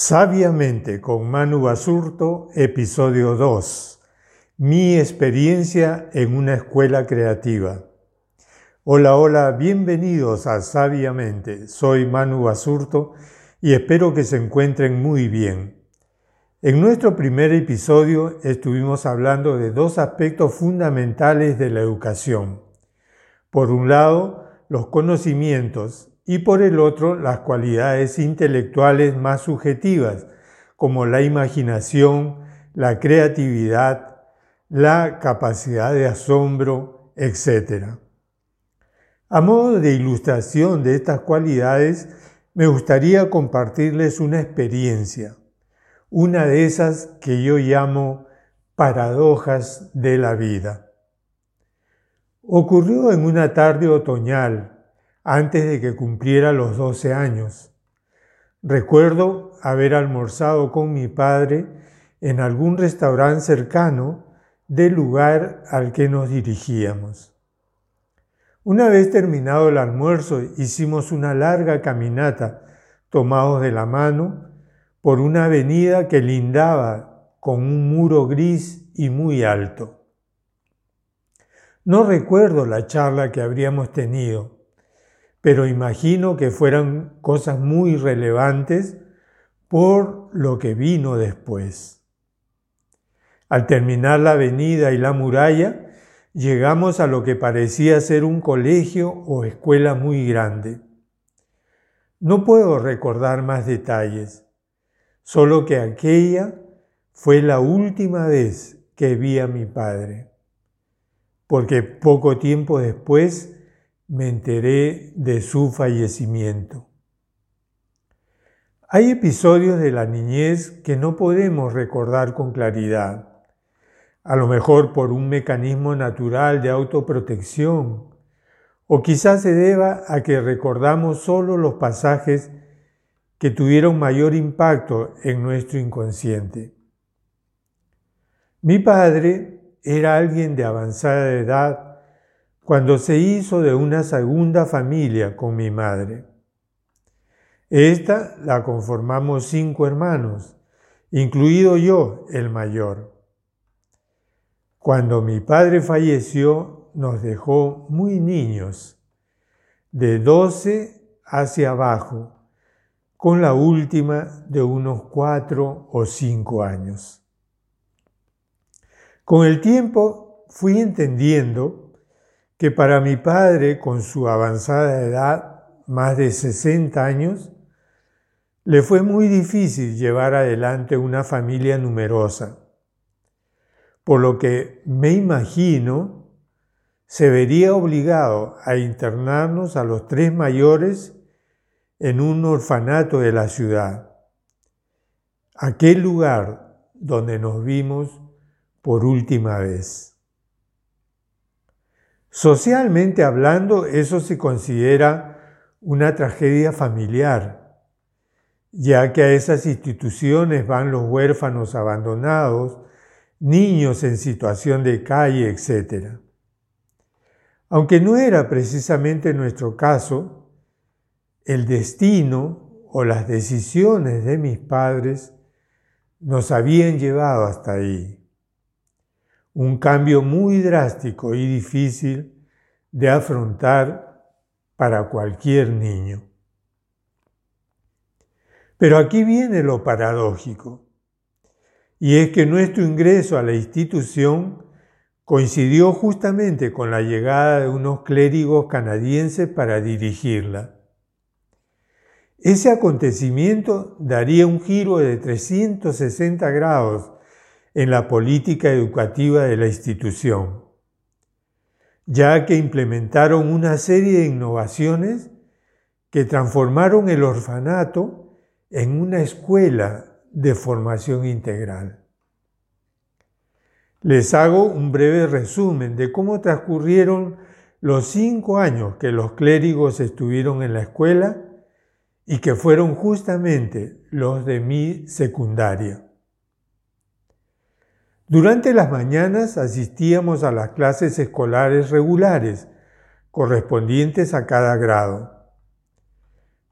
Sabiamente con Manu Basurto, episodio 2. Mi experiencia en una escuela creativa. Hola, hola, bienvenidos a Sabiamente. Soy Manu Basurto y espero que se encuentren muy bien. En nuestro primer episodio estuvimos hablando de dos aspectos fundamentales de la educación. Por un lado, los conocimientos y por el otro las cualidades intelectuales más subjetivas, como la imaginación, la creatividad, la capacidad de asombro, etc. A modo de ilustración de estas cualidades, me gustaría compartirles una experiencia, una de esas que yo llamo paradojas de la vida. Ocurrió en una tarde otoñal, antes de que cumpliera los 12 años. Recuerdo haber almorzado con mi padre en algún restaurante cercano del lugar al que nos dirigíamos. Una vez terminado el almuerzo, hicimos una larga caminata, tomados de la mano, por una avenida que lindaba con un muro gris y muy alto. No recuerdo la charla que habríamos tenido, pero imagino que fueran cosas muy relevantes por lo que vino después. Al terminar la avenida y la muralla, llegamos a lo que parecía ser un colegio o escuela muy grande. No puedo recordar más detalles, solo que aquella fue la última vez que vi a mi padre, porque poco tiempo después me enteré de su fallecimiento. Hay episodios de la niñez que no podemos recordar con claridad, a lo mejor por un mecanismo natural de autoprotección, o quizás se deba a que recordamos solo los pasajes que tuvieron mayor impacto en nuestro inconsciente. Mi padre era alguien de avanzada edad cuando se hizo de una segunda familia con mi madre. Esta la conformamos cinco hermanos, incluido yo, el mayor. Cuando mi padre falleció, nos dejó muy niños, de 12 hacia abajo, con la última de unos cuatro o cinco años. Con el tiempo fui entendiendo que para mi padre, con su avanzada edad, más de 60 años, le fue muy difícil llevar adelante una familia numerosa, por lo que me imagino se vería obligado a internarnos a los tres mayores en un orfanato de la ciudad, aquel lugar donde nos vimos por última vez. Socialmente hablando, eso se considera una tragedia familiar, ya que a esas instituciones van los huérfanos abandonados, niños en situación de calle, etc. Aunque no era precisamente nuestro caso, el destino o las decisiones de mis padres nos habían llevado hasta ahí un cambio muy drástico y difícil de afrontar para cualquier niño. Pero aquí viene lo paradójico, y es que nuestro ingreso a la institución coincidió justamente con la llegada de unos clérigos canadienses para dirigirla. Ese acontecimiento daría un giro de 360 grados en la política educativa de la institución, ya que implementaron una serie de innovaciones que transformaron el orfanato en una escuela de formación integral. Les hago un breve resumen de cómo transcurrieron los cinco años que los clérigos estuvieron en la escuela y que fueron justamente los de mi secundaria. Durante las mañanas asistíamos a las clases escolares regulares correspondientes a cada grado.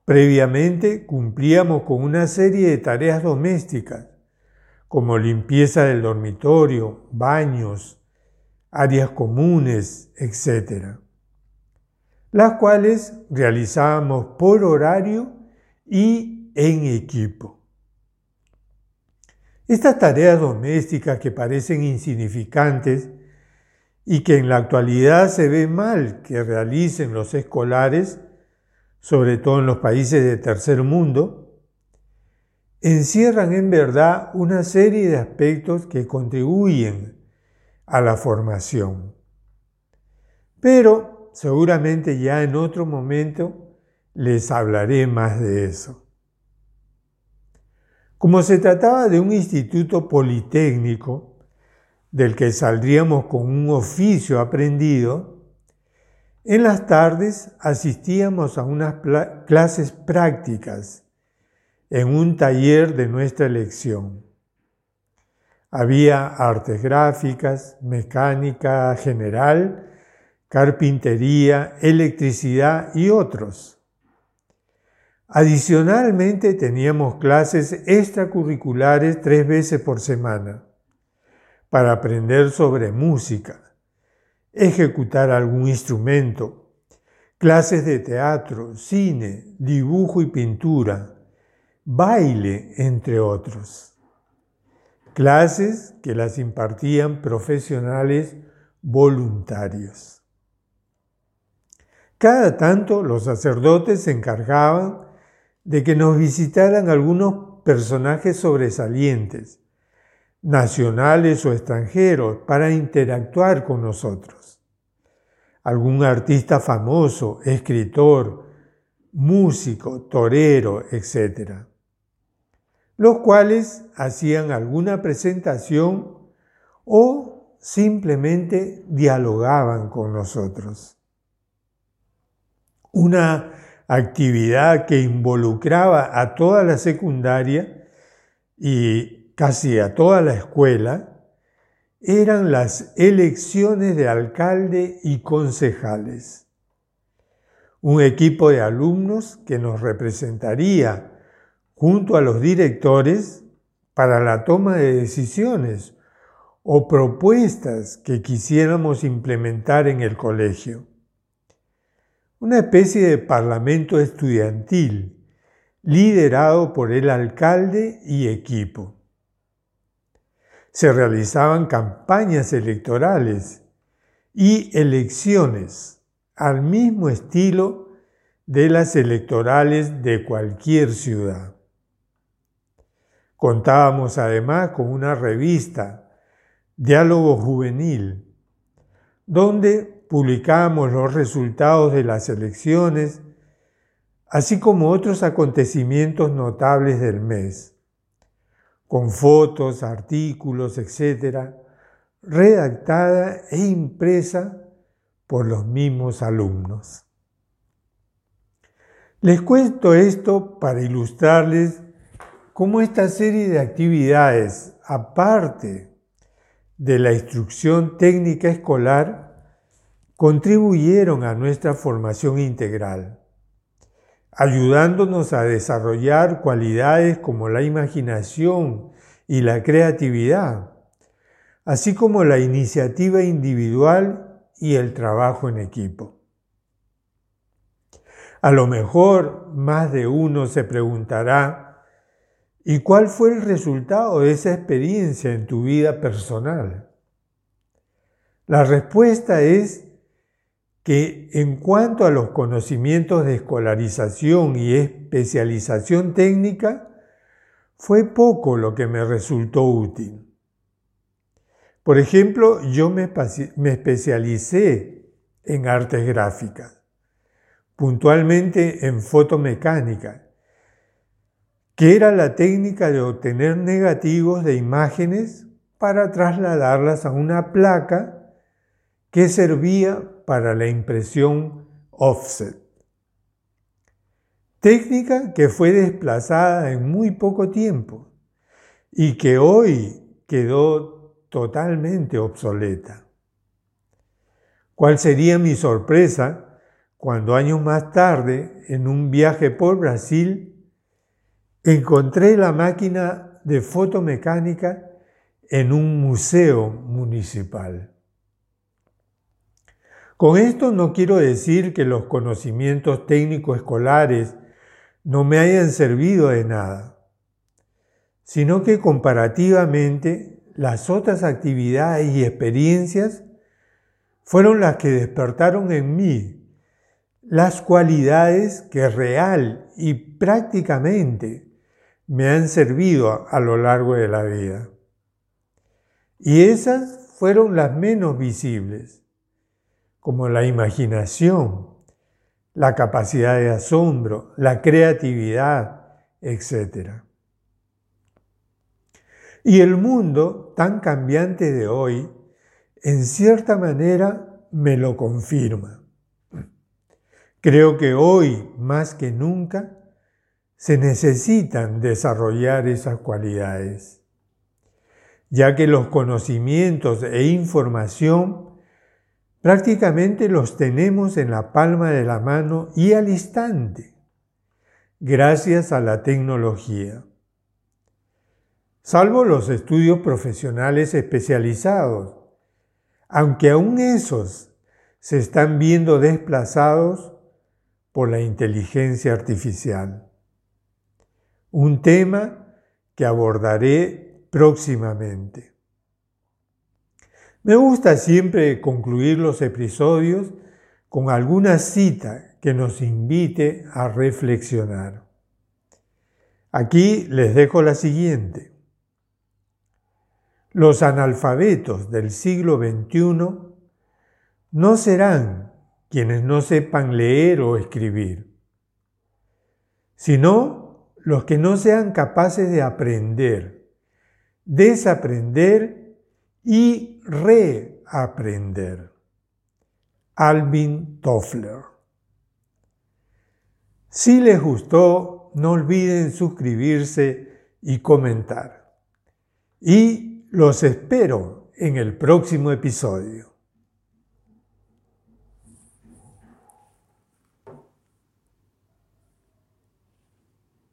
Previamente cumplíamos con una serie de tareas domésticas, como limpieza del dormitorio, baños, áreas comunes, etc., las cuales realizábamos por horario y en equipo. Estas tareas domésticas que parecen insignificantes y que en la actualidad se ve mal que realicen los escolares, sobre todo en los países de tercer mundo, encierran en verdad una serie de aspectos que contribuyen a la formación. Pero seguramente ya en otro momento les hablaré más de eso. Como se trataba de un instituto politécnico, del que saldríamos con un oficio aprendido, en las tardes asistíamos a unas clases prácticas en un taller de nuestra elección. Había artes gráficas, mecánica general, carpintería, electricidad y otros. Adicionalmente teníamos clases extracurriculares tres veces por semana para aprender sobre música, ejecutar algún instrumento, clases de teatro, cine, dibujo y pintura, baile, entre otros. Clases que las impartían profesionales voluntarios. Cada tanto los sacerdotes se encargaban de que nos visitaran algunos personajes sobresalientes, nacionales o extranjeros, para interactuar con nosotros. Algún artista famoso, escritor, músico, torero, etc. Los cuales hacían alguna presentación o simplemente dialogaban con nosotros. Una actividad que involucraba a toda la secundaria y casi a toda la escuela, eran las elecciones de alcalde y concejales. Un equipo de alumnos que nos representaría junto a los directores para la toma de decisiones o propuestas que quisiéramos implementar en el colegio. Una especie de parlamento estudiantil liderado por el alcalde y equipo se realizaban campañas electorales y elecciones al mismo estilo de las electorales de cualquier ciudad. Contábamos además con una revista, Diálogo Juvenil, donde publicábamos los resultados de las elecciones, así como otros acontecimientos notables del mes con fotos, artículos, etc., redactada e impresa por los mismos alumnos. Les cuento esto para ilustrarles cómo esta serie de actividades, aparte de la instrucción técnica escolar, contribuyeron a nuestra formación integral ayudándonos a desarrollar cualidades como la imaginación y la creatividad, así como la iniciativa individual y el trabajo en equipo. A lo mejor más de uno se preguntará, ¿y cuál fue el resultado de esa experiencia en tu vida personal? La respuesta es que en cuanto a los conocimientos de escolarización y especialización técnica, fue poco lo que me resultó útil. Por ejemplo, yo me, especialicé en artes gráficas, puntualmente en fotomecánica, que era la técnica de obtener negativos de imágenes para trasladarlas a una placa que servía para la impresión offset. Técnica que fue desplazada en muy poco tiempo y que hoy quedó totalmente obsoleta. ¿Cuál sería mi sorpresa cuando años más tarde, en un viaje por Brasil, encontré la máquina de fotomecánica en un museo municipal. Con esto no quiero decir que los conocimientos técnicos escolares no me hayan servido de nada, sino que comparativamente las otras actividades y experiencias fueron las que despertaron en mí las cualidades que real y prácticamente me han servido a lo largo de la vida. Y esas fueron las menos visibles, como la imaginación, la capacidad de asombro, la creatividad, etc. Y el mundo tan cambiante de hoy, en cierta manera, me lo confirma. Creo que hoy, más que nunca, se necesitan desarrollar esas cualidades, ya que los conocimientos e información prácticamente los tenemos en la palma de la mano y al instante, gracias a la tecnología. Salvo los estudios profesionales especializados, aunque aún esos se están viendo desplazados por la inteligencia artificial. Un tema que abordaré próximamente. Me gusta siempre concluir los episodios con alguna cita que nos invite a reflexionar. Aquí les dejo la siguiente. Los analfabetos del siglo XXI no serán quienes no sepan leer o escribir, sino los que no sean capaces de aprender, desaprender y reaprender. Alvin Toffler. Si les gustó, no olviden suscribirse y comentar. Y los espero en el próximo episodio.